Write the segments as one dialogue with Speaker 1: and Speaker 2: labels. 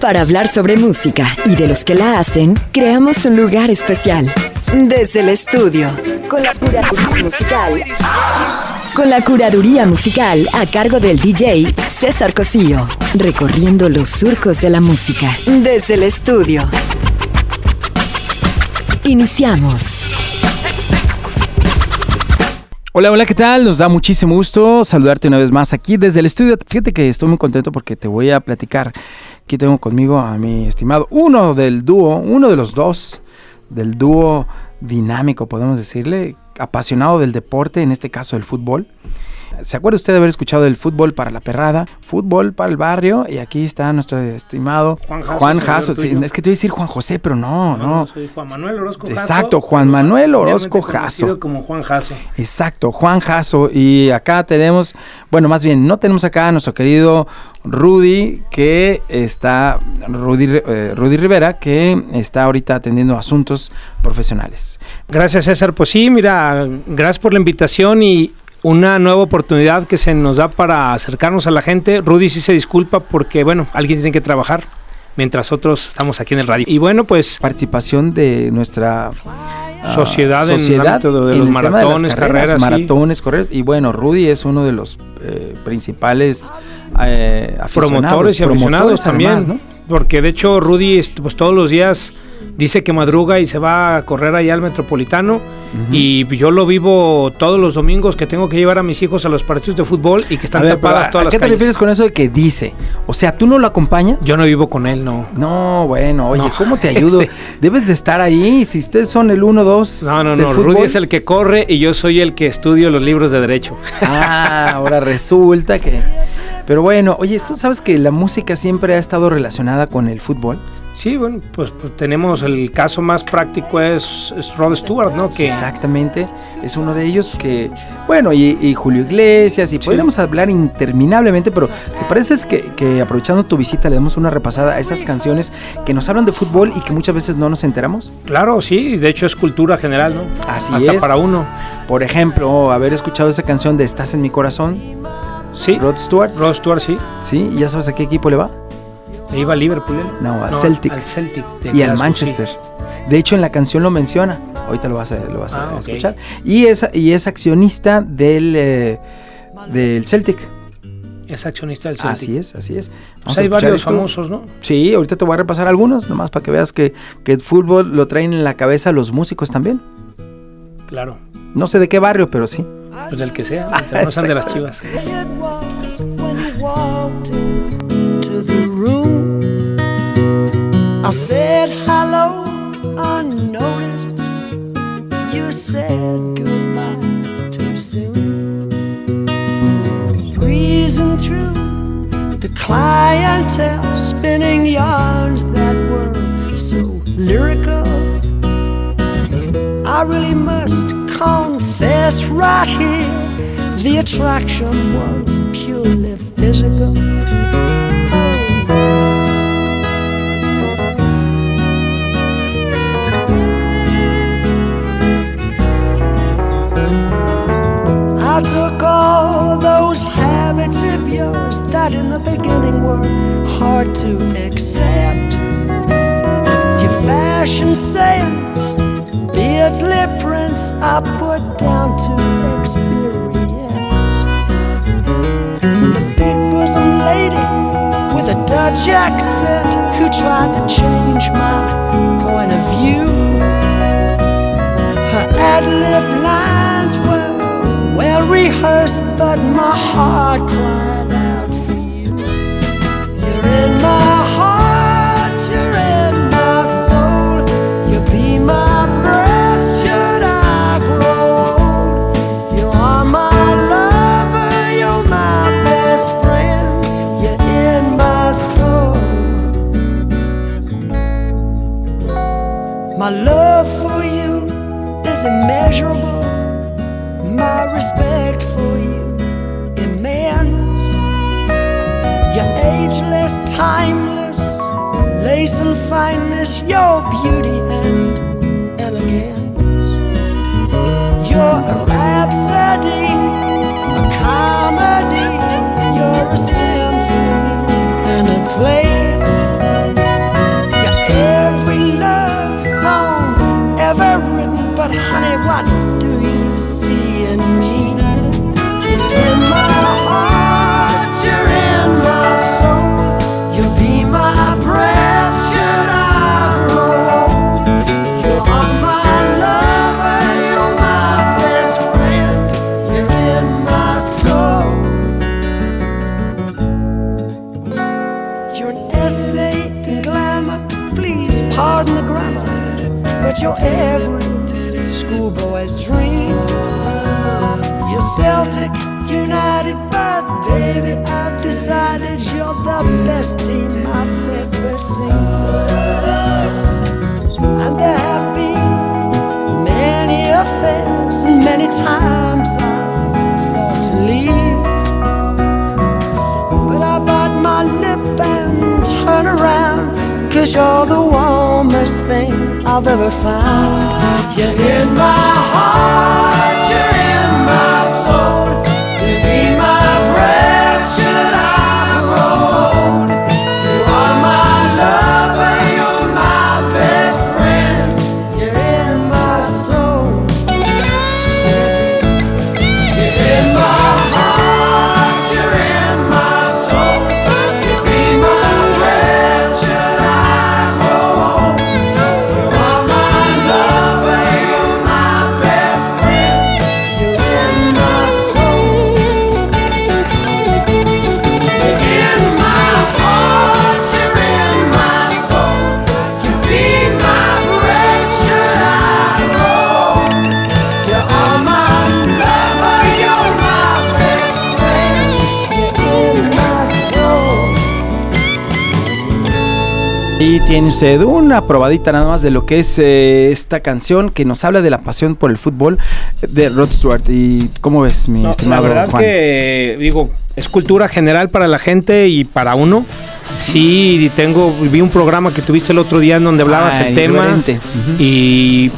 Speaker 1: Para hablar sobre música y de los que la hacen, creamos un lugar especial. Desde el estudio, con la curaduría musical. Con la curaduría musical a cargo del DJ César Cosío, recorriendo los surcos de la música. Desde el estudio. Iniciamos.
Speaker 2: Hola, hola, ¿qué tal? Nos da muchísimo gusto saludarte una vez más aquí desde el estudio. Fíjate que estoy muy contento porque te voy a platicar. Aquí tengo conmigo a mi estimado, uno del dúo, uno de los dos del dúo dinámico, podemos decirle, apasionado del deporte, en este caso el fútbol. ¿Se acuerda usted de haber escuchado el fútbol para la perrada? Fútbol para el barrio. Y aquí está nuestro estimado Juan Jasso. es que te iba a decir Juan José, pero no, no.
Speaker 3: Soy Juan Manuel Orozco Jasso.
Speaker 2: Exacto, Juan Manuel Orozco Jasso.
Speaker 3: como Juan Jasso.
Speaker 2: Exacto, Juan Jasso. Y acá tenemos, bueno, más bien, no tenemos acá a nuestro querido Rudy, que está, Rudy, eh, Rudy Rivera, que está ahorita atendiendo asuntos profesionales.
Speaker 3: Gracias, César. Pues sí, mira, gracias por la invitación y una nueva oportunidad que se nos da para acercarnos a la gente. Rudy sí se disculpa porque, bueno, alguien tiene que trabajar mientras otros estamos aquí en el radio. Y bueno, pues...
Speaker 2: Participación de nuestra
Speaker 3: ah, sociedad, sociedad, en, de los maratones, carreras,
Speaker 2: maratones, correr. Y bueno, Rudy es uno de los eh, principales eh,
Speaker 3: promotores y aficionados también, ¿no? Porque de hecho Rudy, este, pues todos los días dice que madruga y se va a correr allá al metropolitano y yo lo vivo todos los domingos que tengo que llevar a mis hijos a los partidos de fútbol y que están tapadas todas las
Speaker 2: ¿A qué te refieres con eso de que dice? O sea, ¿tú no lo acompañas?
Speaker 3: Yo no vivo con él, no.
Speaker 2: No, bueno, oye, ¿cómo te ayudo? Este Debes de estar ahí, si ustedes son el 1-2
Speaker 3: No, no, no, Rudy es el que corre y yo soy el que estudio los libros de derecho.
Speaker 2: Ah, ahora resulta que... Pero bueno, oye, ¿tú sabes que la música siempre ha estado relacionada con el fútbol?
Speaker 3: Sí, bueno, pues, pues, tenemos el caso más práctico es, Rod Stewart, ¿no?
Speaker 2: Que Exactamente, es uno de ellos que, bueno, y, Julio Iglesias, y podríamos hablar interminablemente, pero ¿te parece que, que, aprovechando tu visita le damos una repasada a esas canciones que nos hablan de fútbol y que muchas veces no nos enteramos?
Speaker 3: Claro, sí, de hecho es cultura general, ¿no?
Speaker 2: Así
Speaker 3: Hasta para uno.
Speaker 2: Por ejemplo, haber escuchado esa canción de Estás en mi corazón.
Speaker 3: Sí.
Speaker 2: Rod Stewart.
Speaker 3: Rod Stewart, sí.
Speaker 2: Sí, ¿y ya sabes a qué equipo le va?
Speaker 3: Iba a Liverpool.
Speaker 2: No, al Celtic.
Speaker 3: Al Celtic.
Speaker 2: Y al Manchester. De hecho, en la canción lo menciona. Ahorita lo vas a, lo vas a ah, escuchar. Y es, y es accionista del, eh, del Celtic.
Speaker 3: Es accionista del Celtic.
Speaker 2: Así es, así es.
Speaker 3: Pues hay varios famosos, ¿no?
Speaker 2: Sí, ahorita te voy a repasar algunos, nomás para que veas que, que el fútbol lo traen en la cabeza los músicos también.
Speaker 3: Claro.
Speaker 2: No sé de qué barrio, pero sí.
Speaker 3: Pues del que sea, no sean de las chivas. Said hello unnoticed. You said goodbye too soon. Breezing through the clientele, spinning yarns that were so lyrical. I really must confess right here the attraction was purely physical. I took all those habits of yours that in the beginning were hard to accept. Your fashion sense, beards, lip prints, I put down to experience. The big bosom lady with a Dutch accent who tried to change my point of view. Her ad lib lines were rehearsed, but my heart cried out for you. You're in my heart, you're in my soul. You'll be my breath should I grow old. You are my lover, you're my best friend. You're in my soul. My love you're the warmest thing I've ever found. You're in my heart,
Speaker 2: tiene usted una probadita nada más de lo que es eh, esta canción que nos habla de la pasión por el fútbol de Rod Stewart. ¿Y cómo ves, mi
Speaker 4: No, la
Speaker 2: estimado
Speaker 4: verdad
Speaker 2: Juan?
Speaker 4: que, digo, es cultura general para la gente y para uno. Sí, tengo, vi un programa que tuviste el otro día en donde hablabas
Speaker 2: Ah,
Speaker 4: el tema.
Speaker 2: Ujú.
Speaker 4: y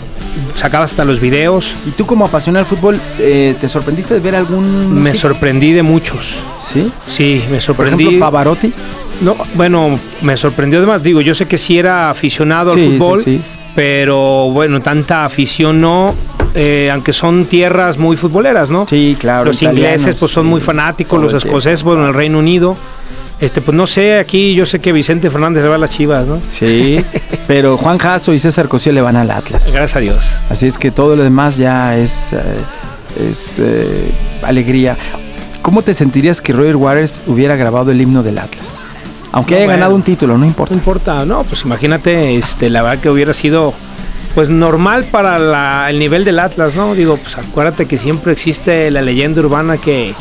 Speaker 4: sacabas hasta los videos.
Speaker 2: ¿Y tú como apasionado del fútbol, eh, te sorprendiste de ver algún...
Speaker 4: Me sorprendí de muchos.
Speaker 2: ¿Sí?
Speaker 4: Sí, me
Speaker 2: Por
Speaker 4: sorprendí.
Speaker 2: ejemplo, Pavarotti.
Speaker 4: No, bueno, me sorprendió además. Digo, yo sé que sí era aficionado al
Speaker 2: Sí, sí,
Speaker 4: fútbol,
Speaker 2: sí.
Speaker 4: pero bueno, tanta afición no. eh, aunque son tierras muy futboleras, ¿no?
Speaker 2: Sí, claro.
Speaker 4: los ingleses pues son muy fanáticos, los escoceses, bueno, en el Reino Unido. Este, pues no sé, aquí yo sé que Vicente Fernández le va a las chivas, ¿no?
Speaker 2: Sí, pero Juan Jasso y César Cosío le van al Atlas.
Speaker 4: Gracias a Dios.
Speaker 2: Así es que todo lo demás ya es, eh, es eh, alegría. ¿Cómo te sentirías que Roger Waters hubiera grabado el himno del Atlas? Aunque
Speaker 4: No,
Speaker 2: haya
Speaker 4: bueno.
Speaker 2: ganado un título, no importa.
Speaker 4: No importa, no, pues imagínate, este, la verdad que hubiera sido pues normal para la- el nivel del Atlas, ¿no? Digo, pues acuérdate que siempre existe la leyenda urbana que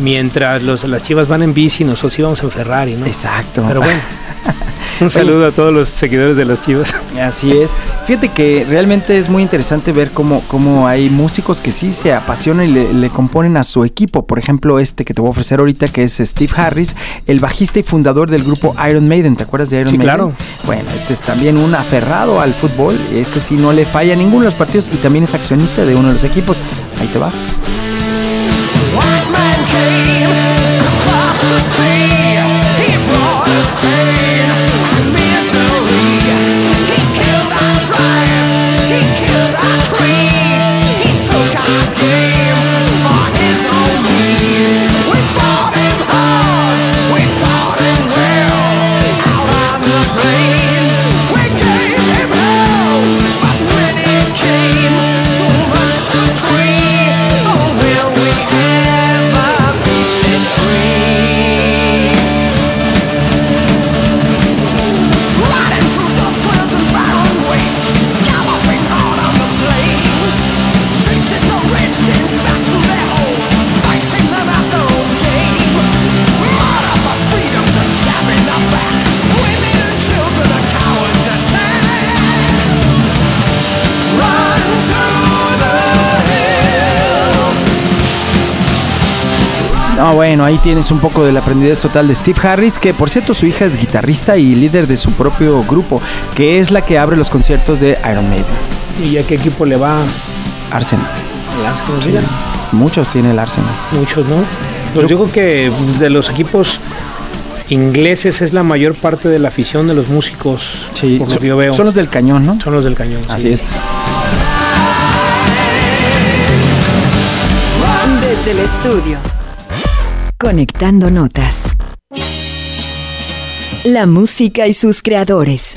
Speaker 4: mientras los, las chivas van en bici, nosotros íbamos en Ferrari, ¿no?
Speaker 2: Exacto.
Speaker 4: Pero bueno, un saludo a todos los seguidores de las chivas.
Speaker 2: Así es. Fíjate que realmente es muy interesante ver cómo, cómo hay músicos que sí se apasionan y le, le componen a su equipo. Por ejemplo, este que te voy a ofrecer ahorita, que es Steve Harris, el bajista y fundador del grupo Iron Maiden. ¿Te acuerdas de Iron
Speaker 4: Sí,
Speaker 2: Maiden?
Speaker 4: claro.
Speaker 2: Bueno, este es también un aferrado al fútbol. Este sí no le falla a ninguno de los partidos y también es accionista de uno de los equipos. Ahí te va.
Speaker 3: White man
Speaker 2: ahí tienes un poco de la aprendidez total de Steve Harris, que por cierto su hija es guitarrista y líder de su propio grupo, que es la que abre los conciertos de Iron Maiden.
Speaker 4: ¿Y a qué equipo le va
Speaker 2: Arsenal.
Speaker 4: el Arsenal?
Speaker 2: Sí, muchos tiene el Arsenal.
Speaker 4: Muchos, ¿no? Pues yo creo que de los equipos ingleses es la mayor parte de la afición de los músicos,
Speaker 2: Sí,
Speaker 4: por lo
Speaker 2: son,
Speaker 4: que yo veo.
Speaker 2: son los del cañón, ¿no?
Speaker 4: Son los del cañón. sí.
Speaker 2: Así es.
Speaker 1: Desde el estudio. Conectando notas. La música y sus creadores.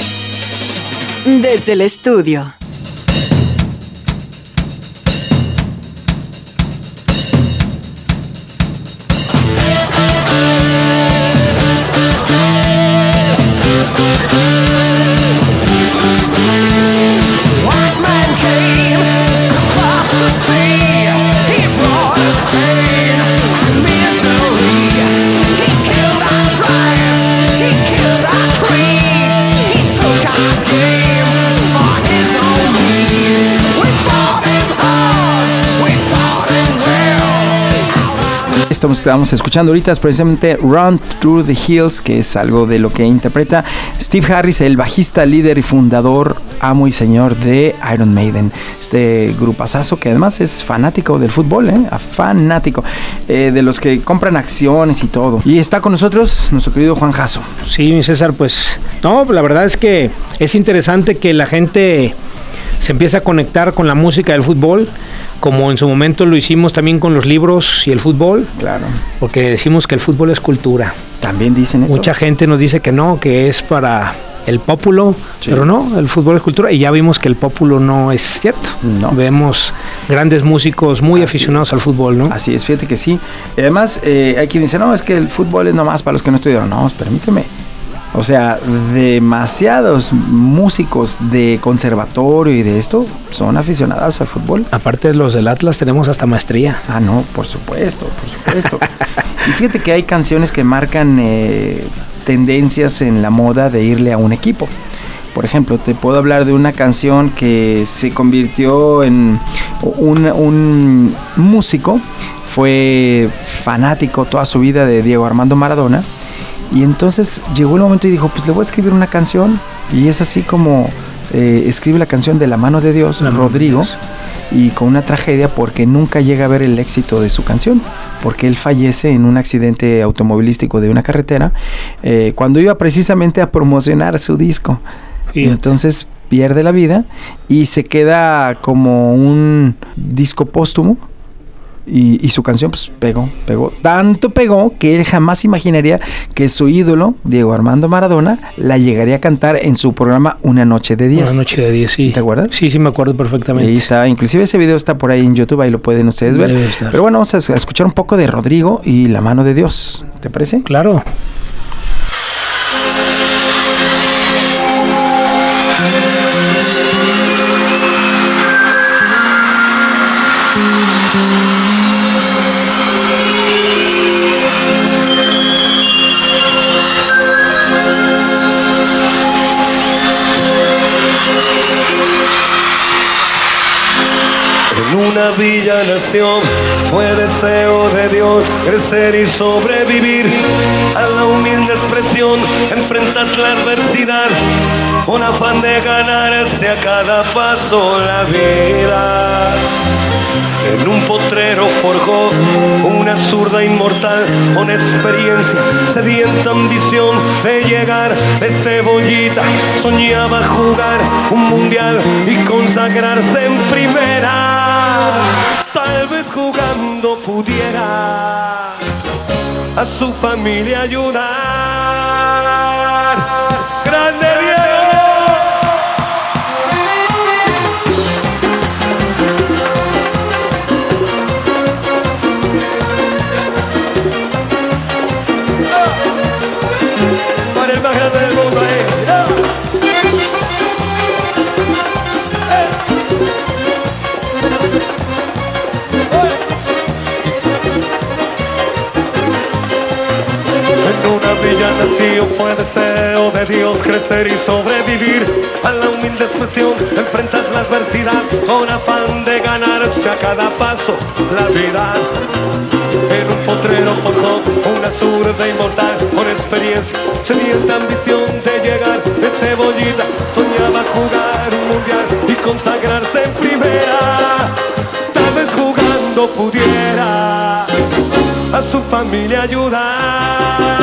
Speaker 1: Desde el estudio.
Speaker 2: Estamos, escuchando ahorita es precisamente Run Through the Hills, que es algo de lo que interpreta Steve Harris, el bajista, líder y fundador, amo y señor de Iron Maiden. Este grupazazo que además es fanático del fútbol, ¿eh? fanático, eh, de los que compran acciones y todo. Y está con nosotros nuestro querido Juan Jasso.
Speaker 4: Sí, César, pues no, la verdad es que es interesante que la gente se empiece a conectar con la música del fútbol, como en su momento lo hicimos también con los libros y el fútbol.
Speaker 2: Claro.
Speaker 4: Porque decimos que el fútbol es cultura.
Speaker 2: También dicen eso.
Speaker 4: Mucha gente nos dice que no, que es para el pópulo,
Speaker 2: Sí.
Speaker 4: pero no, el fútbol es cultura y ya vimos que el pópulo no es cierto.
Speaker 2: No.
Speaker 4: Vemos grandes músicos muy
Speaker 2: Así
Speaker 4: aficionados
Speaker 2: es.
Speaker 4: al fútbol, ¿no?
Speaker 2: Así es, fíjate que sí. Y además, eh, hay quien dice, no, es que el fútbol es nomás para los que no estudiaron. No, permíteme. O sea, demasiados músicos de conservatorio y de esto son aficionados al fútbol.
Speaker 4: Aparte de los del Atlas tenemos hasta maestría.
Speaker 2: Ah, no, por supuesto, por supuesto. y fíjate que hay canciones que marcan eh, tendencias en la moda de irle a un equipo. Por ejemplo, te puedo hablar de una canción que se convirtió en un, un músico, fue fanático toda su vida de Diego Armando Maradona. Y entonces llegó el momento y dijo, pues le voy a escribir una canción. Y es así como eh, escribe la canción de La mano de Dios,
Speaker 4: de
Speaker 2: Rodrigo
Speaker 4: Dios.
Speaker 2: y con una tragedia porque nunca llega a ver el éxito de su canción, porque él fallece en un accidente automovilístico de una carretera eh, cuando iba precisamente a promocionar su disco. Y entonces pierde la vida y se queda como un disco póstumo. Y, y su canción pues pegó, pegó, tanto pegó que él jamás imaginaría que su ídolo, Diego Armando Maradona, la llegaría a cantar en su programa Una Noche de 10.
Speaker 4: Una noche de 10, sí.
Speaker 2: ¿Sí te acuerdas?
Speaker 4: Sí, sí me acuerdo perfectamente.
Speaker 2: Ahí está, inclusive ese video está por ahí en YouTube, ahí lo pueden ustedes ver. Pero bueno, vamos a escuchar un poco de Rodrigo y la mano de Dios. ¿Te parece?
Speaker 4: Claro.
Speaker 5: Fue deseo de Dios crecer y sobrevivir a la humilde expresión, enfrentar la adversidad con afán de ganarse a cada paso la vida. En un potrero forjó una zurda inmortal con experiencia, sedienta ambición de llegar de cebollita. Soñaba jugar un mundial y consagrarse en primera. Tal vez jugando pudiera a su familia ayudar. ¡Grande Diego! Nació fue deseo de Dios crecer y sobrevivir a la humilde expresión, enfrentar la adversidad con afán de ganarse a cada paso la vida. En un potrero forjó una zurda inmortal con experiencia, sedienta ambición de llegar de cebollita. Soñaba jugar un mundial y consagrarse en primera. Tal vez jugando pudiera a su familia ayudar.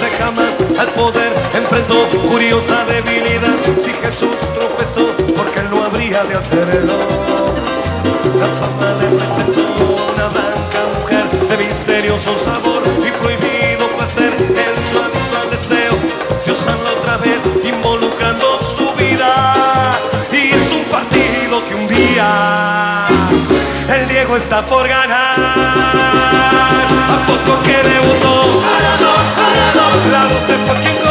Speaker 5: jamás al poder. Enfrentó curiosa debilidad. Si Jesús tropezó, porque él no habría de hacerlo. La fama le presentó una blanca mujer de misterioso sabor y prohibido placer en su actual deseo. Dios habla otra vez involucrando su vida. Y es un partido que un día el Diego está por ganar. ¿A poco que debutó? La 12 fue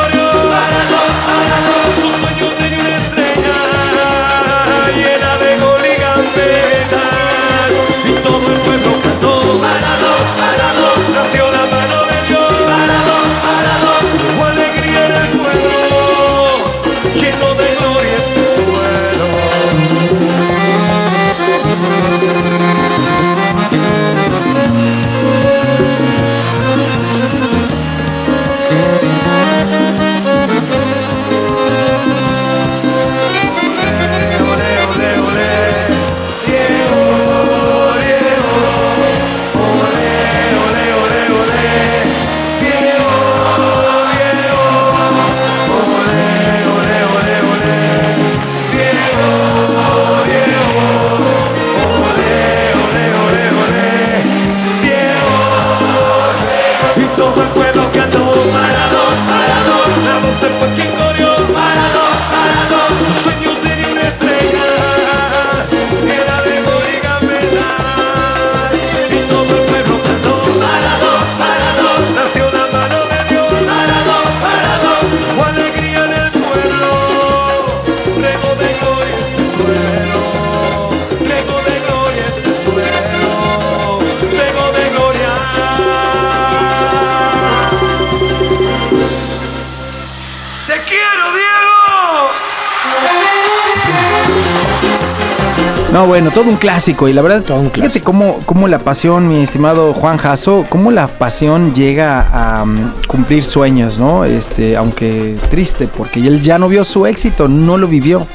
Speaker 2: No, bueno, todo un clásico y la verdad,
Speaker 4: Todo un
Speaker 2: fíjate cómo, cómo la pasión, mi estimado Juan Jasso, cómo la pasión llega a mm, cumplir sueños, ¿no? Este, aunque triste, porque él ya no vio su éxito, no lo vivió.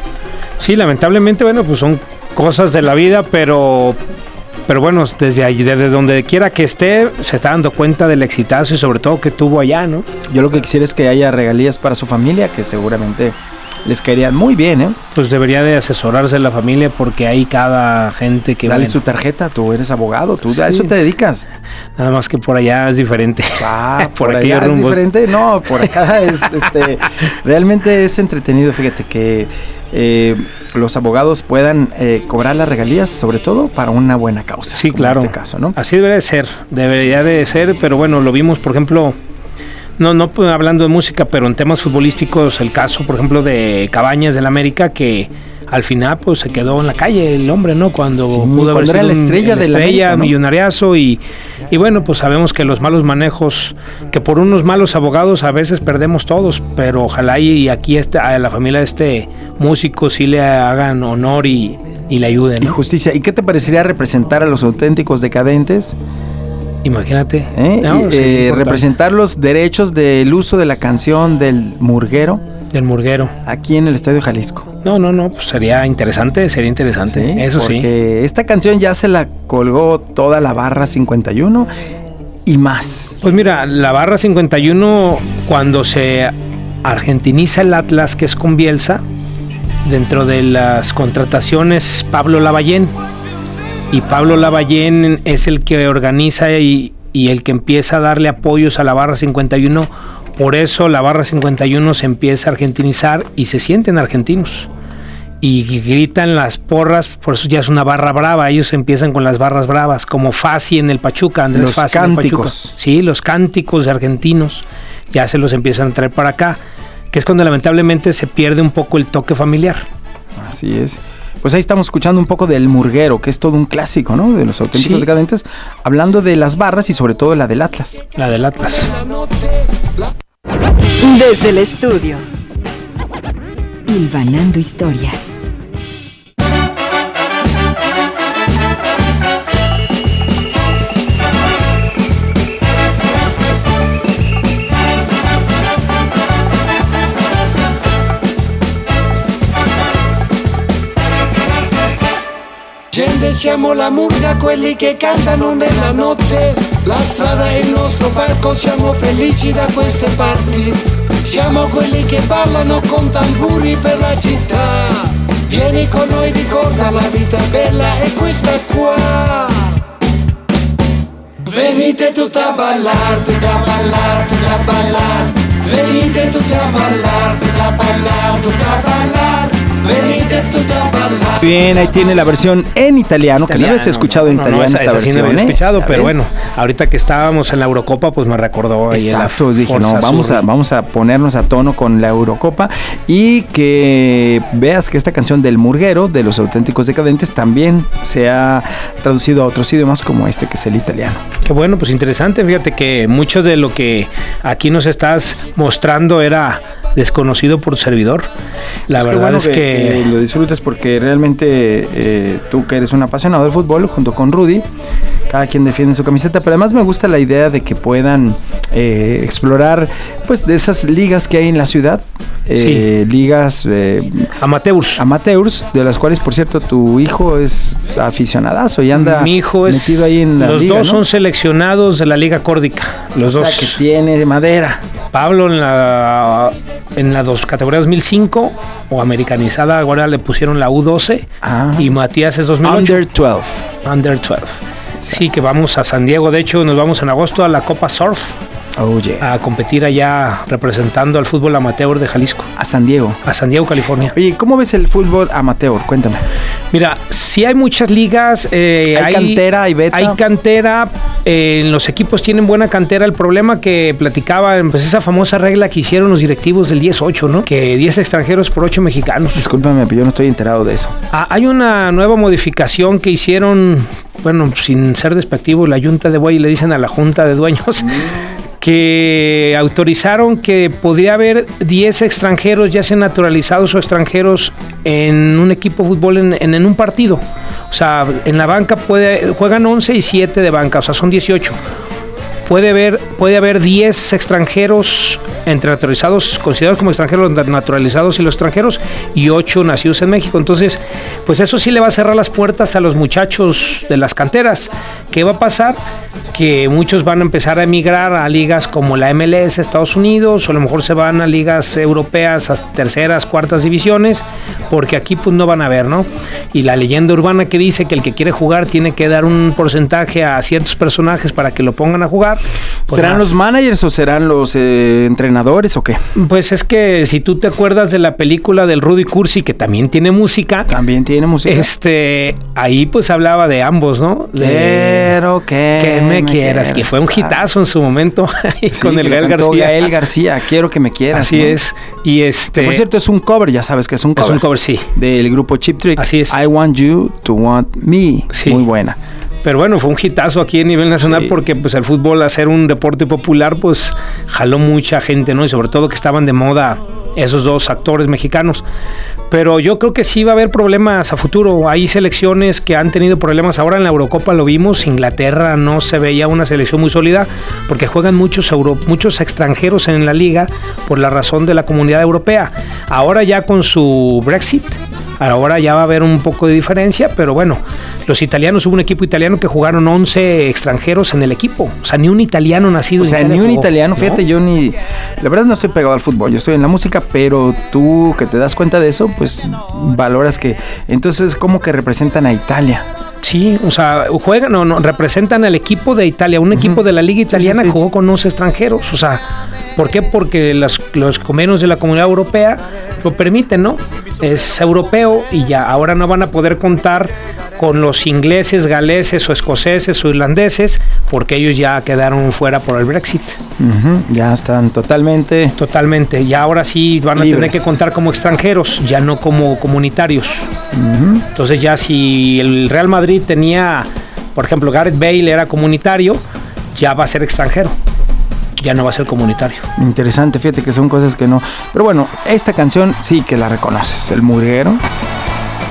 Speaker 4: Sí, lamentablemente, bueno, pues son cosas de la vida, pero, pero bueno, desde allí, desde donde quiera que esté, se está dando cuenta del exitazo y sobre todo que tuvo allá, ¿no?
Speaker 2: Yo lo que quisiera es que haya regalías para su familia, que seguramente les caerían muy bien, ¿eh?
Speaker 4: Pues debería de asesorarse la familia porque hay cada gente que...
Speaker 2: Dale
Speaker 4: bueno,
Speaker 2: su tarjeta, tú eres abogado, tú a eso te dedicas.
Speaker 4: Nada más que por allá es diferente.
Speaker 2: Ah, por,
Speaker 4: Por
Speaker 2: allá es diferente. No, por acá es, este, realmente es entretenido. Fíjate que eh, los abogados puedan eh, cobrar las regalías, sobre todo para una buena causa.
Speaker 4: Sí,
Speaker 2: como
Speaker 4: claro.
Speaker 2: En este caso, ¿no?
Speaker 4: Así debería de ser, debería de ser, pero bueno, lo vimos, por ejemplo, no, no pues, hablando de música, pero en temas futbolísticos, el caso, por ejemplo, de Cabañas del América, que al final pues se quedó en la calle el hombre, ¿no? Cuando
Speaker 2: Sí,
Speaker 4: pudo haber sido
Speaker 2: la
Speaker 4: un-
Speaker 2: estrella
Speaker 4: el
Speaker 2: del
Speaker 4: estrella,
Speaker 2: América, ¿no?
Speaker 4: millonariazo y, y bueno, pues sabemos que los malos manejos, que por unos malos abogados a veces perdemos todos, pero ojalá y, aquí este, a la familia de este músico sí le hagan honor y, y le ayuden,
Speaker 2: Y justicia. ¿Y qué te parecería representar a los auténticos decadentes?
Speaker 4: Imagínate.
Speaker 2: ¿eh?
Speaker 4: ¿no?
Speaker 2: Y,
Speaker 4: Sí,
Speaker 2: eh, representar los derechos del uso de la canción del murguero
Speaker 4: Del murguero.
Speaker 2: aquí en el Estadio Jalisco.
Speaker 4: No, no, no, pues sería interesante, sería interesante, eso sí.
Speaker 2: Porque esta canción ya se la colgó toda la barra 51 y más.
Speaker 4: Pues mira, la barra 51, cuando se argentiniza el Atlas, que es con Bielsa, dentro de las contrataciones Pablo Lavallén. Y Pablo Lavallén es el que organiza y, y el que empieza a darle apoyos a la barra 51. Por eso la barra 51 se empieza a argentinizar y se sienten argentinos. Y gritan las porras, por eso ya es una barra brava. Ellos empiezan con las barras bravas, como Fassi en el Pachuca, Andrés
Speaker 2: Los
Speaker 4: Fassi en el Pachuca.
Speaker 2: cánticos.
Speaker 4: Sí, los cánticos argentinos ya se los empiezan a traer para acá, que es cuando lamentablemente se pierde un poco el toque familiar.
Speaker 2: Así es. Pues ahí estamos escuchando un poco del murguero, que es todo un clásico, ¿no? De los auténticos
Speaker 4: Sí.
Speaker 2: decadentes, hablando de las barras y sobre todo la del Atlas.
Speaker 4: La del Atlas.
Speaker 1: Desde el estudio. Hilvanando historias.
Speaker 3: Gente siamo la murga, quelli che cantano nella notte. La strada è il nostro parco, siamo felici da queste parti. Siamo quelli che ballano con tamburi per la città. Vieni con noi, ricorda la vita è bella e questa qua. Venite tutti a ballar, tutti a ballar, tutti a ballar. Venite tutti a ballar, tutti a ballar, tutti a ballar.
Speaker 2: Bien, ahí tiene la versión en italiano, que no habías escuchado en
Speaker 4: no, no,
Speaker 2: italiano
Speaker 4: esa-
Speaker 2: esta
Speaker 4: esa sí no
Speaker 2: versión,
Speaker 4: había
Speaker 2: ¿eh?
Speaker 4: escuchado,
Speaker 2: ¿Ya
Speaker 4: pero
Speaker 2: ves?
Speaker 4: bueno, ahorita que estábamos en la Eurocopa, pues me recordó ahí
Speaker 2: Exacto, dije, no, vamos a, vamos a ponernos a tono con la Eurocopa y que veas que esta canción del murguero, de los auténticos decadentes, también se ha traducido a otros idiomas como este que es el italiano.
Speaker 4: Qué bueno, pues interesante. Fíjate que mucho de lo que aquí nos estás mostrando era desconocido por tu servidor. La
Speaker 2: Pues
Speaker 4: verdad
Speaker 2: bueno
Speaker 4: es que,
Speaker 2: lo disfrutes porque realmente eh, tú que eres un apasionado del fútbol junto con Rudy, cada quien defiende su camiseta, pero además me gusta la idea de que puedan eh, explorar pues de esas ligas que hay en la ciudad, eh, ligas eh,
Speaker 4: amateurs.
Speaker 2: amateurs, de las cuales por cierto tu hijo es aficionadazo y anda
Speaker 4: Mi hijo es.
Speaker 2: metido ahí en la
Speaker 4: los
Speaker 2: liga,
Speaker 4: dos
Speaker 2: ¿no?
Speaker 4: son seleccionados de la Liga Córdica. Los
Speaker 2: o
Speaker 4: dos.
Speaker 2: sea que tiene de madera.
Speaker 4: Pablo en la en la dos categoría 2005 o americanizada, ahora le pusieron la U12
Speaker 2: Ah.
Speaker 4: y Matías es 2008.
Speaker 2: Under 12.
Speaker 4: Under 12. Sí, que vamos a San Diego. De hecho, nos vamos en agosto a la Copa Surf
Speaker 2: Oh yeah.
Speaker 4: a competir allá representando al fútbol amateur de Jalisco,
Speaker 2: A San Diego.
Speaker 4: a San Diego, California.
Speaker 2: Oye, ¿cómo ves el fútbol amateur? Cuéntame.
Speaker 4: Mira, si hay muchas ligas. eh,
Speaker 2: ¿Hay cantera, hay beta?
Speaker 4: Hay cantera. eh, los equipos tienen buena cantera. El problema que platicaba, pues esa famosa regla que hicieron los directivos del 10-8, ¿no? Que 10 extranjeros por 8 mexicanos.
Speaker 2: Discúlpame, pero yo no estoy enterado de eso.
Speaker 4: Ah, hay una nueva modificación que hicieron, bueno, sin ser despectivo, la Junta de Buey le dicen a la Junta de Dueños, que autorizaron que podría haber 10 extranjeros, ya sean naturalizados o extranjeros, en un equipo de fútbol en, en- en un partido. O sea, en la banca puede, juegan 11 y 7 de banca, o sea, son 18 puede haber, puede haber 10 extranjeros entre naturalizados, considerados como extranjeros naturalizados y los extranjeros, y 8 nacidos en México. Entonces, pues eso sí le va a cerrar las puertas a los muchachos de las canteras. ¿Qué va a pasar? Que muchos van a empezar a emigrar a ligas como la MLS, Estados Unidos, o a lo mejor se van a ligas europeas, a terceras, cuartas divisiones, porque aquí pues no van a ver, ¿no? Y la leyenda urbana que dice que el que quiere jugar tiene que dar un porcentaje a ciertos personajes para que lo pongan a jugar. Pues
Speaker 2: ¿Serán
Speaker 4: más-
Speaker 2: los managers o serán los eh, entrenadores o qué?
Speaker 4: Pues es que si tú te acuerdas de la película del Rudy Cursi, que también tiene música,
Speaker 2: También tiene música.
Speaker 4: este, ahí pues hablaba de ambos, ¿no? De
Speaker 2: Quiero que,
Speaker 4: que me quieras, que fue un
Speaker 2: claro.
Speaker 4: hitazo en su momento
Speaker 2: Sí,
Speaker 4: con el Gael García.
Speaker 2: Gael García, quiero que me quieras.
Speaker 4: Así
Speaker 2: ¿no?
Speaker 4: es. Y este.
Speaker 2: Por cierto, es un cover, ya sabes que es un
Speaker 4: es
Speaker 2: cover.
Speaker 4: un cover, sí.
Speaker 2: Del grupo Chip Trick.
Speaker 4: Así es.
Speaker 2: I want you to want me.
Speaker 4: Sí.
Speaker 2: Muy buena.
Speaker 4: Pero bueno, fue un hitazo aquí a nivel nacional
Speaker 2: Sí.
Speaker 4: porque pues el fútbol, a ser un deporte popular, pues jaló mucha gente, ¿no? Y sobre todo que estaban de moda esos dos actores mexicanos. Pero yo creo que sí va a haber problemas a futuro. Hay selecciones que han tenido problemas. Ahora en la Eurocopa lo vimos. Inglaterra no se veía una selección muy sólida porque juegan muchos, euro- muchos extranjeros en la liga por la razón de la comunidad europea. Ahora ya con su Brexit, Ahora ya va a haber un poco de diferencia, pero bueno, los italianos, hubo un equipo italiano que jugaron 11 extranjeros en el equipo. O sea, ni un italiano nacido
Speaker 2: O
Speaker 4: en
Speaker 2: sea,
Speaker 4: Italia
Speaker 2: ni un
Speaker 4: jugó,
Speaker 2: italiano,
Speaker 4: ¿no?
Speaker 2: fíjate, yo ni... La verdad no estoy pegado al fútbol, yo estoy en la música, pero tú que te das cuenta de eso, pues valoras que... Entonces, ¿cómo que representan a Italia?
Speaker 4: Sí, o sea, juegan, no, no, representan al equipo de Italia. Un equipo de la liga italiana
Speaker 2: sí.
Speaker 4: jugó con 11 extranjeros. O sea, ¿por qué? Porque las- los convenios de la comunidad europea lo permiten, ¿no? Es europeo y ya ahora no van a poder contar con los ingleses, galeses o escoceses o irlandeses porque ellos ya quedaron fuera por el Brexit.
Speaker 2: Ya están totalmente...
Speaker 4: Totalmente. Y ahora sí van a tener que contar como extranjeros, ya no como comunitarios. Entonces ya si el Real Madrid tenía, por ejemplo, Gareth Bale era comunitario, ya va a ser extranjero. Ya no va a ser comunitario.
Speaker 2: Interesante, fíjate que son cosas que no... Pero bueno, esta canción sí que la reconoces, El Murguero.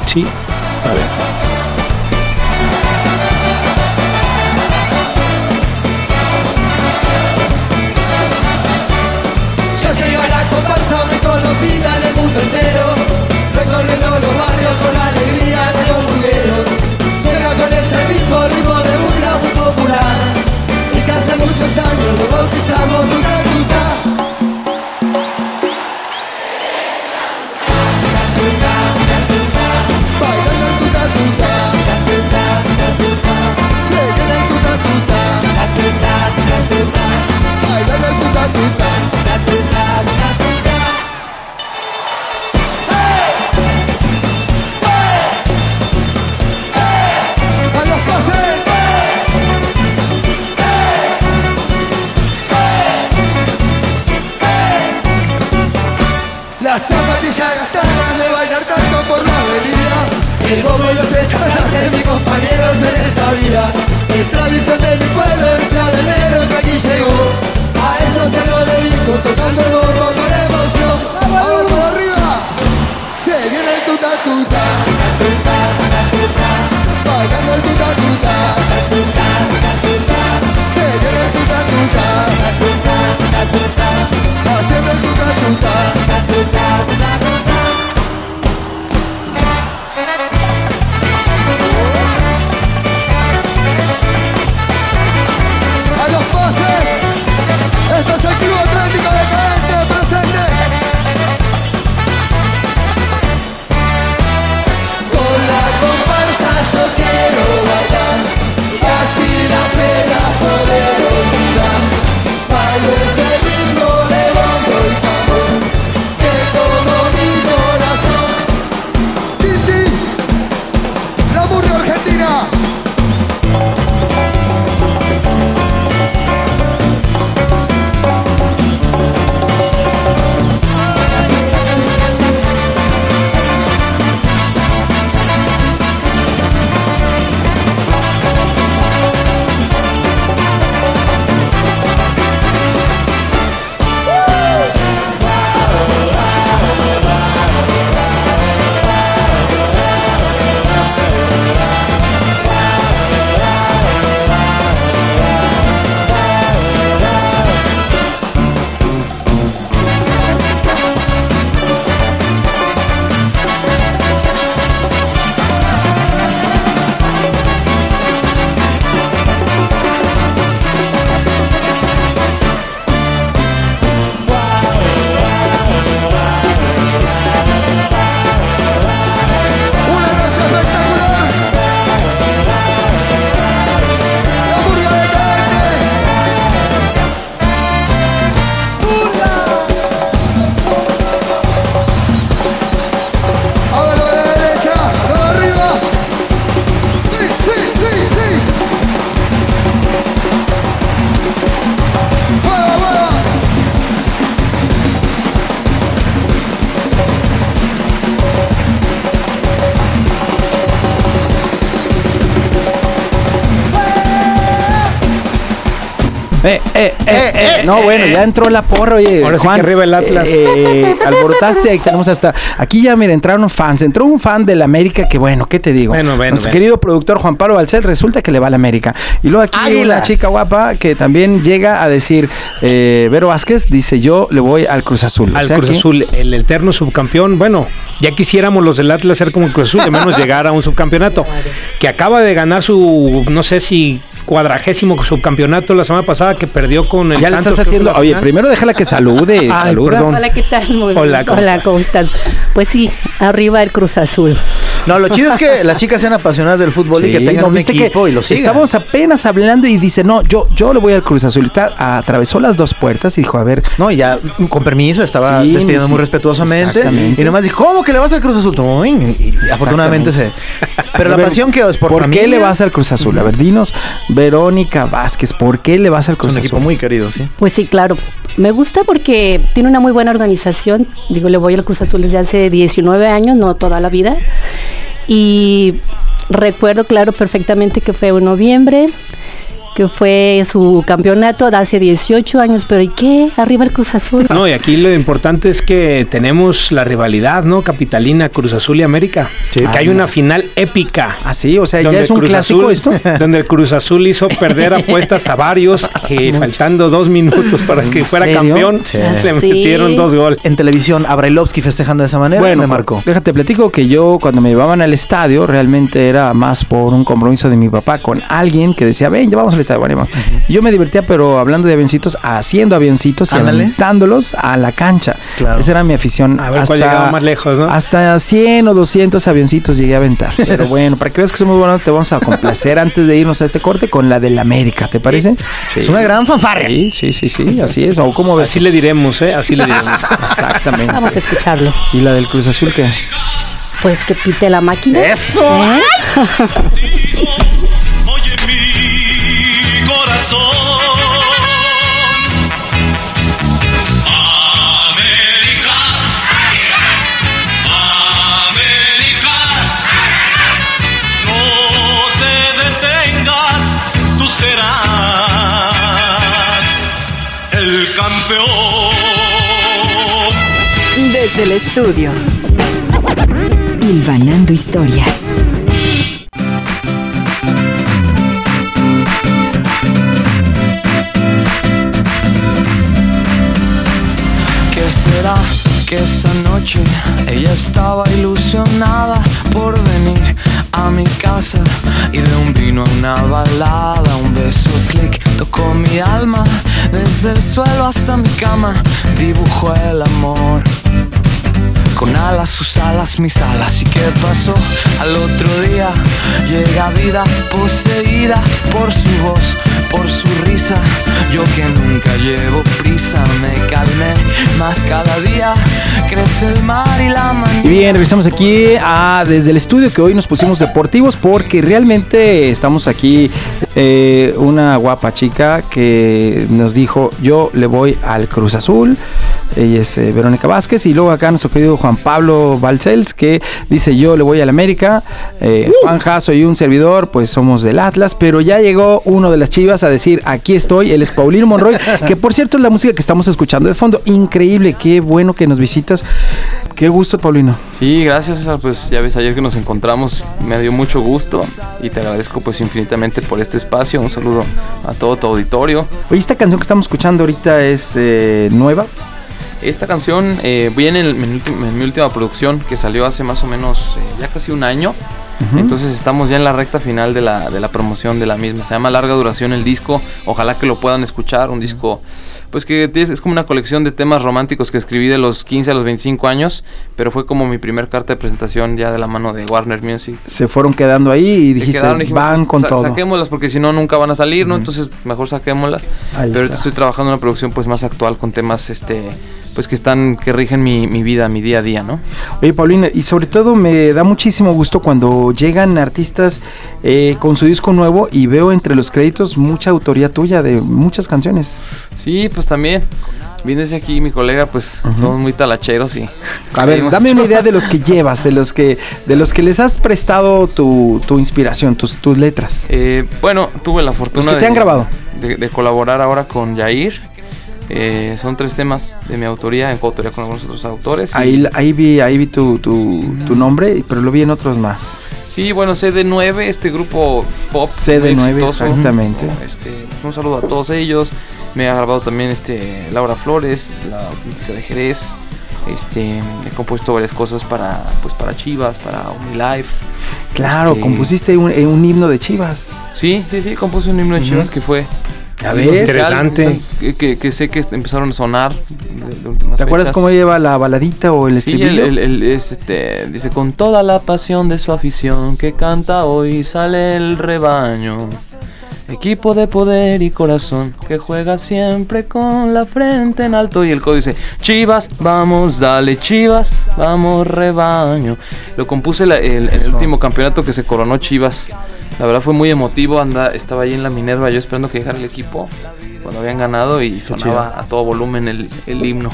Speaker 4: Sí.
Speaker 3: Ya que hace muchos años lo bautizamos Tuta
Speaker 6: Las zapatillas gastadas de bailar tanto por la avenida. El bombo y los estándares de mis compañeros en esta vida. Mi tradición de mi pueblo, el sabanero que aquí llegó. A eso se lo dedico, tocando el bombo con emoción. ¡Vamos por arriba! Se viene el tuta tuta. Bailando el tuta tuta. Se viene el tuta tuta. Haciendo el tuta tuta.
Speaker 2: Eh, eh, eh, eh, No, bueno, ya entró la porra, oye.
Speaker 4: Ahora sí que
Speaker 2: Juan,
Speaker 4: arriba el Atlas.
Speaker 2: eh, alborotaste, ahí tenemos hasta. Aquí ya, mira, entraron fans. Entró un fan del América que, bueno, ¿qué te digo?
Speaker 4: Bueno, bueno,
Speaker 2: Nuestro
Speaker 4: bueno.
Speaker 2: querido productor Juan Pablo Balcel resulta que le va a la América. Y luego aquí hay una chica guapa que también llega a decir, eh, Vero Vázquez dice: Yo le voy al Cruz Azul. O
Speaker 4: Al
Speaker 2: sea
Speaker 4: Cruz
Speaker 2: que-
Speaker 4: Azul, el eterno subcampeón. Bueno, ya quisiéramos los del Atlas ser como el Cruz Azul, de menos llegar a un subcampeonato. Que acaba de ganar su, no sé si cuadragésimo subcampeonato la semana pasada que perdió con el
Speaker 2: Ya le
Speaker 4: Santos,
Speaker 2: estás haciendo. Oye,
Speaker 4: final.
Speaker 2: primero déjala que salude.
Speaker 4: Ay,
Speaker 2: saluda.
Speaker 4: perdón.
Speaker 7: Hola, ¿qué tal? Muy bien.
Speaker 4: Hola, ¿cómo
Speaker 7: Hola,
Speaker 4: estás?
Speaker 7: ¿cómo estás? Pues sí, arriba el Cruz Azul.
Speaker 8: No, lo chido es que las chicas sean apasionadas del fútbol y que tengan
Speaker 2: ¿no
Speaker 8: un
Speaker 2: viste que
Speaker 8: equipo y lo sigan.
Speaker 2: Estamos apenas hablando y dice, no, yo, yo le voy al Cruz Azul. Está- atravesó las dos puertas y dijo, a ver,
Speaker 8: No, y ya con permiso estaba
Speaker 2: Sí,
Speaker 8: despidiendo
Speaker 2: sí,
Speaker 8: muy respetuosamente. Y nomás dijo, ¿cómo que le vas al Cruz Azul? Y, y afortunadamente se. Pero la pasión que es por,
Speaker 2: ¿Por
Speaker 8: familia,
Speaker 2: qué le vas al Cruz Azul? A ver, dinos, Verónica Vázquez, ¿por qué le vas al
Speaker 8: Es
Speaker 2: Cruz
Speaker 8: un
Speaker 2: Azul?
Speaker 8: equipo muy querido, sí.
Speaker 7: Pues sí, claro. Me gusta porque tiene una muy buena organización. Digo, le voy al Cruz Azul desde hace 19 años, no toda la vida. Y recuerdo, claro, perfectamente que fue en noviembre, que fue su campeonato de hace 18 años. Pero ¿y qué? Arriba el Cruz Azul.
Speaker 4: No, y aquí lo importante es que tenemos la rivalidad, ¿no? Capitalina, Cruz Azul y América.
Speaker 8: Sí.
Speaker 4: que hay una final épica.
Speaker 2: Ah, sí, o sea, ya
Speaker 4: donde
Speaker 2: es un
Speaker 4: Cruz
Speaker 2: clásico
Speaker 4: Azul-
Speaker 2: esto.
Speaker 4: Donde el Cruz Azul hizo perder apuestas a varios que faltando dos minutos para que
Speaker 2: ¿En
Speaker 4: fuera
Speaker 2: serio?
Speaker 4: campeón,
Speaker 8: Sí.
Speaker 4: le
Speaker 7: Sí.
Speaker 4: metieron dos goles.
Speaker 8: En televisión, a Brailovsky festejando de esa manera,
Speaker 2: Bueno,
Speaker 8: me marcó.
Speaker 2: Déjate, platico que yo cuando me llevaban al estadio realmente era más por un compromiso de mi papá con alguien que decía, ven, ya vamos al yo me divertía, pero hablando de avioncitos, haciendo avioncitos y
Speaker 8: Ándale.
Speaker 2: aventándolos a la cancha.
Speaker 8: Claro.
Speaker 2: Esa era mi afición.
Speaker 4: A ver cuál llegaba más lejos, ¿no?
Speaker 2: Hasta 100 o 200 avioncitos llegué a aventar. Pero bueno, para que veas que somos buenos, te vamos a complacer antes de irnos a este corte con la del América, ¿te parece?
Speaker 8: Es una gran fanfarria.
Speaker 2: Sí, sí, sí, sí, así es. ¿O cómo ves?
Speaker 4: Así le diremos, ¿eh? Así le diremos.
Speaker 2: Exactamente.
Speaker 7: Vamos a escucharlo.
Speaker 2: ¿Y la del Cruz Azul qué?
Speaker 7: Pues que pite la máquina.
Speaker 8: ¡Eso!
Speaker 7: ¿Eh?
Speaker 1: Desde el estudio. Hilvanando historias.
Speaker 9: ¿Qué será que esa noche ella estaba ilusionada por venir a mi casa y de un vino a una balada, un beso clic tocó mi alma desde el suelo hasta mi cama dibujó el amor. Con alas, sus alas, mis alas. ¿Y qué pasó? Al otro día llega vida poseída por su voz, por su risa. Yo que nunca llevo prisa, me calmé. Más cada día crece el mar y la mañana.
Speaker 2: Y bien, regresamos aquí a, desde el estudio que hoy nos pusimos deportivos porque realmente estamos aquí eh, una guapa chica que nos dijo yo le voy al Cruz Azul. Ella es eh, Verónica Vázquez y luego acá nuestro querido Juan Pablo Balcells que dice yo le voy al América. Eh, Juan Jasso y un servidor pues somos del Atlas, pero ya llegó uno de las chivas a decir aquí estoy, él es Paulino Monroy, que por cierto es la música que estamos escuchando de fondo. Increíble, qué bueno que nos visitas. Qué gusto, Paulino.
Speaker 10: Sí, gracias César, pues ya ves ayer que nos encontramos, me dio mucho gusto y te agradezco pues infinitamente por este espacio, un saludo a todo tu auditorio.
Speaker 2: Oye, esta canción que estamos escuchando ahorita es eh, nueva.
Speaker 10: Esta canción eh, viene en, mi ulti- en mi última producción que salió hace más o menos eh, ya casi un año. Entonces estamos ya en la recta final de la, de la promoción de la misma. Se llama Larga Duración el disco. Ojalá que lo puedan escuchar. Un disco, pues que es, es como una colección de temas románticos que escribí de los 15 a los 25 años. Pero fue como mi primer carta de presentación ya de la mano de Warner Music.
Speaker 2: Se fueron quedando ahí y dijiste,
Speaker 10: quedaron, dijimos,
Speaker 2: van con
Speaker 10: sa-
Speaker 2: todo.
Speaker 10: Saquémoslas porque si no nunca van a salir, ¿no? Entonces mejor saquémoslas.
Speaker 2: Ahí
Speaker 10: Pero
Speaker 2: está.
Speaker 10: estoy trabajando en una producción pues más actual con temas este pues que están que rigen mi, mi vida, mi día a día, ¿no?
Speaker 2: Oye, Paulina, y sobre todo me da muchísimo gusto cuando llegan artistas eh, con su disco nuevo y veo entre los créditos mucha autoría tuya de muchas canciones.
Speaker 10: Sí, pues también. Vienes aquí mi colega, pues somos muy talacheros y
Speaker 2: A ver, dame
Speaker 10: hecho-
Speaker 2: una idea de los que llevas, de los que, de los que les has prestado tu, tu inspiración, tus, tus letras.
Speaker 10: Eh, bueno, tuve la fortuna
Speaker 2: Los que te
Speaker 10: de,
Speaker 2: han grabado.
Speaker 10: de, de colaborar ahora con Yair. Eh, son tres temas de mi autoría, en coautoría con algunos otros autores. y-
Speaker 2: Ahí, ahí vi, ahí vi tu, tu, tu nombre, pero lo vi en otros más.
Speaker 10: Sí, bueno, CD9, este grupo pop.
Speaker 2: CD9,
Speaker 10: muy exitoso.
Speaker 2: exactamente.
Speaker 10: Este, un saludo a todos ellos. Me ha grabado también este Laura Flores, la música de Jerez. Este, he compuesto varias cosas para, pues, para Chivas, para Life.
Speaker 2: Claro,
Speaker 10: Este,
Speaker 2: compusiste un, eh, un himno de Chivas.
Speaker 10: Sí, sí, sí, compuse un himno de Chivas que fue.
Speaker 2: Ves.
Speaker 10: viral,
Speaker 4: Interesante.
Speaker 10: Que, sé que empezaron a sonar. de- de últimas
Speaker 2: ¿Te acuerdas
Speaker 10: fechas.
Speaker 2: cómo lleva la baladita o el
Speaker 10: Sí,
Speaker 2: estribillo?
Speaker 10: el, el- el- es, este, dice con toda la pasión de su afición que canta hoy sale el rebaño. Equipo de poder y corazón que juega siempre con la frente en alto y el código dice Chivas, vamos, dale Chivas, vamos rebaño. Lo compuse la- el- en el último campeonato que se coronó Chivas. La verdad fue muy emotivo, anda, estaba ahí en la Minerva yo esperando que llegara el equipo cuando habían ganado y sonaba a todo volumen el, el himno.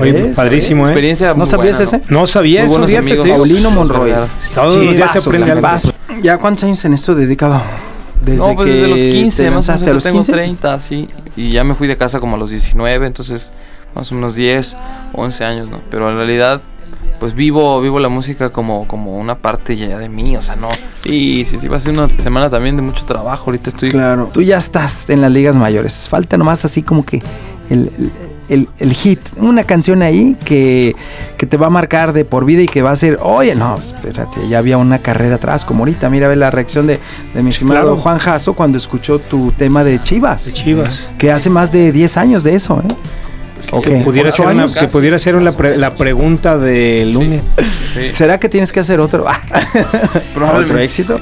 Speaker 4: Oye, padrísimo, ¿eh?
Speaker 10: Experiencia
Speaker 2: ¿No
Speaker 10: muy
Speaker 2: sabías
Speaker 10: buena,
Speaker 2: ese?
Speaker 4: No sabía
Speaker 10: Muy buenos amigos.
Speaker 4: te digo.
Speaker 2: Paulino Monroy.
Speaker 4: Todos los días se aprende algo.
Speaker 2: vaso. ¿Ya cuántos años en esto dedicado? Desde
Speaker 10: no, pues
Speaker 2: que
Speaker 10: desde los 15,
Speaker 2: te
Speaker 10: más o
Speaker 2: lanzaste
Speaker 10: menos
Speaker 2: a los
Speaker 10: tengo
Speaker 2: 15.
Speaker 10: 30, sí. Y ya me fui de casa como a los 19, entonces más o menos 10, 11 años, ¿no? Pero en realidad, pues vivo vivo la música como, como una parte ya de mí, o sea, no. Y sí, sí, va a ser una semana también de mucho trabajo. Ahorita estoy.
Speaker 2: Claro, tú ya estás en las ligas mayores. Falta nomás así como que el, el- el- el hit, una canción ahí que, que te va a marcar de por vida y que va a ser, oye, no, espérate, ya había una carrera atrás, como ahorita. Mira, ve la reacción de, de mi estimado
Speaker 4: claro.
Speaker 2: Juan Jasso cuando escuchó tu tema de Chivas.
Speaker 4: De Chivas.
Speaker 2: Que hace más de 10 años de eso, ¿eh? ¿O
Speaker 10: Que
Speaker 2: qué?
Speaker 4: Pudiera
Speaker 2: ¿Ocho
Speaker 4: ser, una, que pudiera ser una pre- la pregunta del lunes.
Speaker 10: Sí,
Speaker 2: ¿Será que tienes que hacer otro?
Speaker 10: probablemente
Speaker 2: ¿Otro éxito?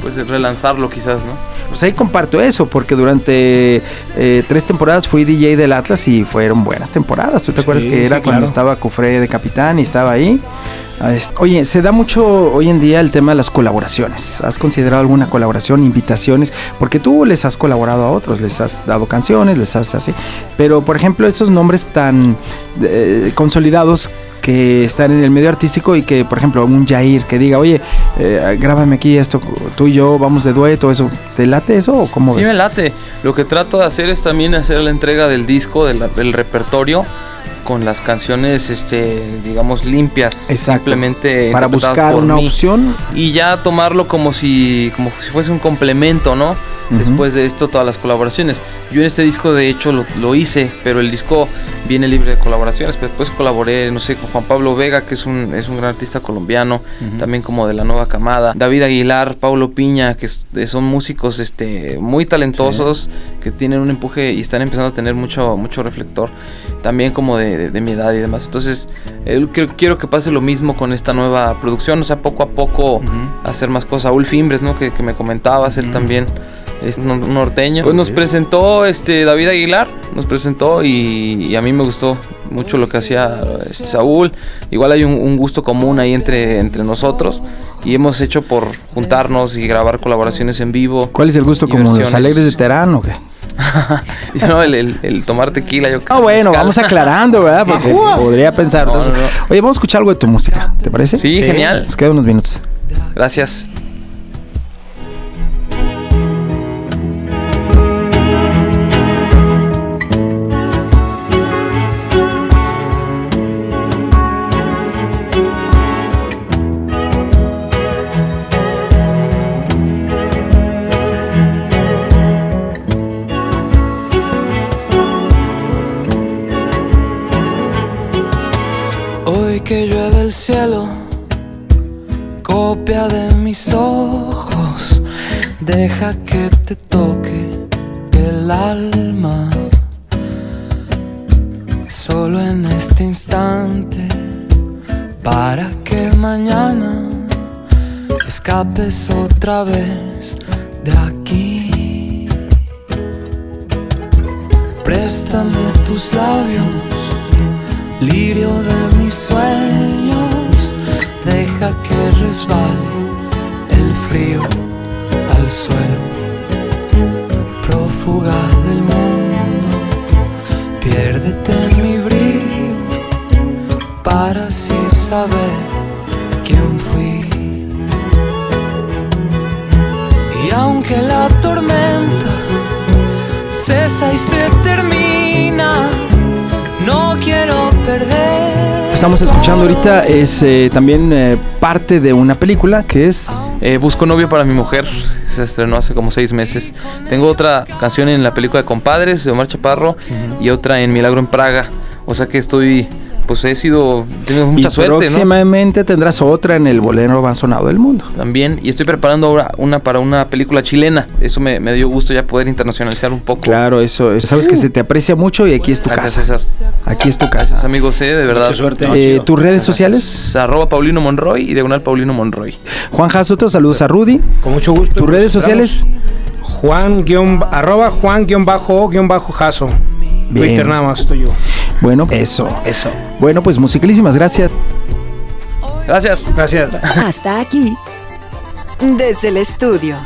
Speaker 10: Pues relanzarlo quizás, ¿no?
Speaker 2: Pues ahí comparto eso, porque durante eh, tres temporadas fui DJ del Atlas y fueron buenas temporadas. ¿Tú te
Speaker 4: Sí,
Speaker 2: acuerdas que era
Speaker 4: sí,
Speaker 2: cuando estaba Cufré de capitán y estaba ahí? Ah, es- Oye, se da mucho hoy en día el tema de las colaboraciones. ¿Has considerado alguna colaboración, invitaciones? Porque tú les has colaborado a otros, les has dado canciones, les has así. Pero, por ejemplo, esos nombres tan eh, consolidados que estar en el medio artístico y que, por ejemplo, un Jair que diga, oye, eh, grábame aquí esto, tú y yo vamos de dueto, eso, ¿te late eso o cómo
Speaker 10: Sí,
Speaker 2: ves?
Speaker 10: me late. Lo que trato de hacer es también hacer la entrega del disco, del, del repertorio, con las canciones, este, digamos, limpias.
Speaker 2: Exacto.
Speaker 10: Simplemente
Speaker 2: Para buscar una
Speaker 10: mí.
Speaker 2: opción.
Speaker 10: Y ya tomarlo como si, como si fuese un complemento, ¿no? Después de esto, todas las colaboraciones. Yo en este disco, de hecho, lo, lo hice, pero el disco viene libre de colaboraciones. Pero después colaboré, no sé, con Juan Pablo Vega, que es un, es un gran artista colombiano, también como de la nueva camada. David Aguilar, Paulo Piña, que son músicos este, muy talentosos, que tienen un empuje y están empezando a tener mucho, mucho reflector. También como de, de- de mi edad y demás. Entonces, eh, quiero, quiero que pase lo mismo con esta nueva producción. O sea, poco a poco hacer más cosas. Saúl Fimbres, ¿no? Que, que me comentabas, él también es no- norteño. Pues nos presentó este David Aguilar, nos presentó y, y a mí me gustó mucho lo que hacía este, Saúl. Igual hay un, un gusto común ahí entre, entre nosotros y hemos hecho por juntarnos y grabar colaboraciones en vivo.
Speaker 2: ¿Cuál es el gusto como los alegres de Terán o qué?
Speaker 10: no, el, el- el tomar tequila. Yo
Speaker 2: Ah, bueno,
Speaker 10: mezcal.
Speaker 2: vamos aclarando, ¿verdad? Porque podría pensar.
Speaker 10: No, no.
Speaker 2: Oye, vamos a escuchar algo de tu música, ¿te parece?
Speaker 10: Sí, genial.
Speaker 2: Nos quedan unos minutos.
Speaker 10: Gracias.
Speaker 9: Mis ojos, deja que te toque el alma. Solo en este instante, para que mañana escapes otra vez de aquí. Préstame tus labios lirio de mis sueños, deja que resbale al suelo, prófuga del mundo, piérdete en mi brillo, para así saber quién fui. Y aunque la tormenta cesa y se termina, no quiero perder.
Speaker 2: Estamos escuchando ahorita es eh, también eh, parte de una película que es
Speaker 10: Eh, Busco novio para mi mujer. Se estrenó hace como seis meses. Tengo otra canción en la película de Compadres de Omar Chaparro y otra en Milagro en Praga. O sea que estoy, pues he sido, he tenido mucha
Speaker 2: y
Speaker 10: suerte, ¿no?
Speaker 2: próximamente tendrás otra en el bolero más sonado del mundo.
Speaker 10: También, y estoy preparando ahora una para una película chilena. Eso me, me dio gusto ya poder internacionalizar un poco.
Speaker 2: Claro, eso, eso, sabes que se te aprecia mucho y aquí es tu
Speaker 10: Gracias,
Speaker 2: casa.
Speaker 10: César.
Speaker 2: Aquí es tu casa.
Speaker 10: Gracias, amigos, eh, de verdad.
Speaker 2: Eh, ¿Tus redes sociales?
Speaker 10: Es arroba Paulino Monroy y diagonal Paulino Monroy.
Speaker 2: Juan Jasoto, saludos a Rudy.
Speaker 4: Con mucho gusto.
Speaker 2: ¿Tus redes sociales?
Speaker 4: Juan guion, arroba Juan guion bajo guion bajo Jaso.
Speaker 2: Bien.
Speaker 4: Twitter nada más estoy yo.
Speaker 2: Bueno, eso.
Speaker 4: Eso.
Speaker 2: Bueno, pues musicalísimas gracias.
Speaker 10: Gracias.
Speaker 4: Gracias.
Speaker 1: Hasta aquí. Desde el estudio.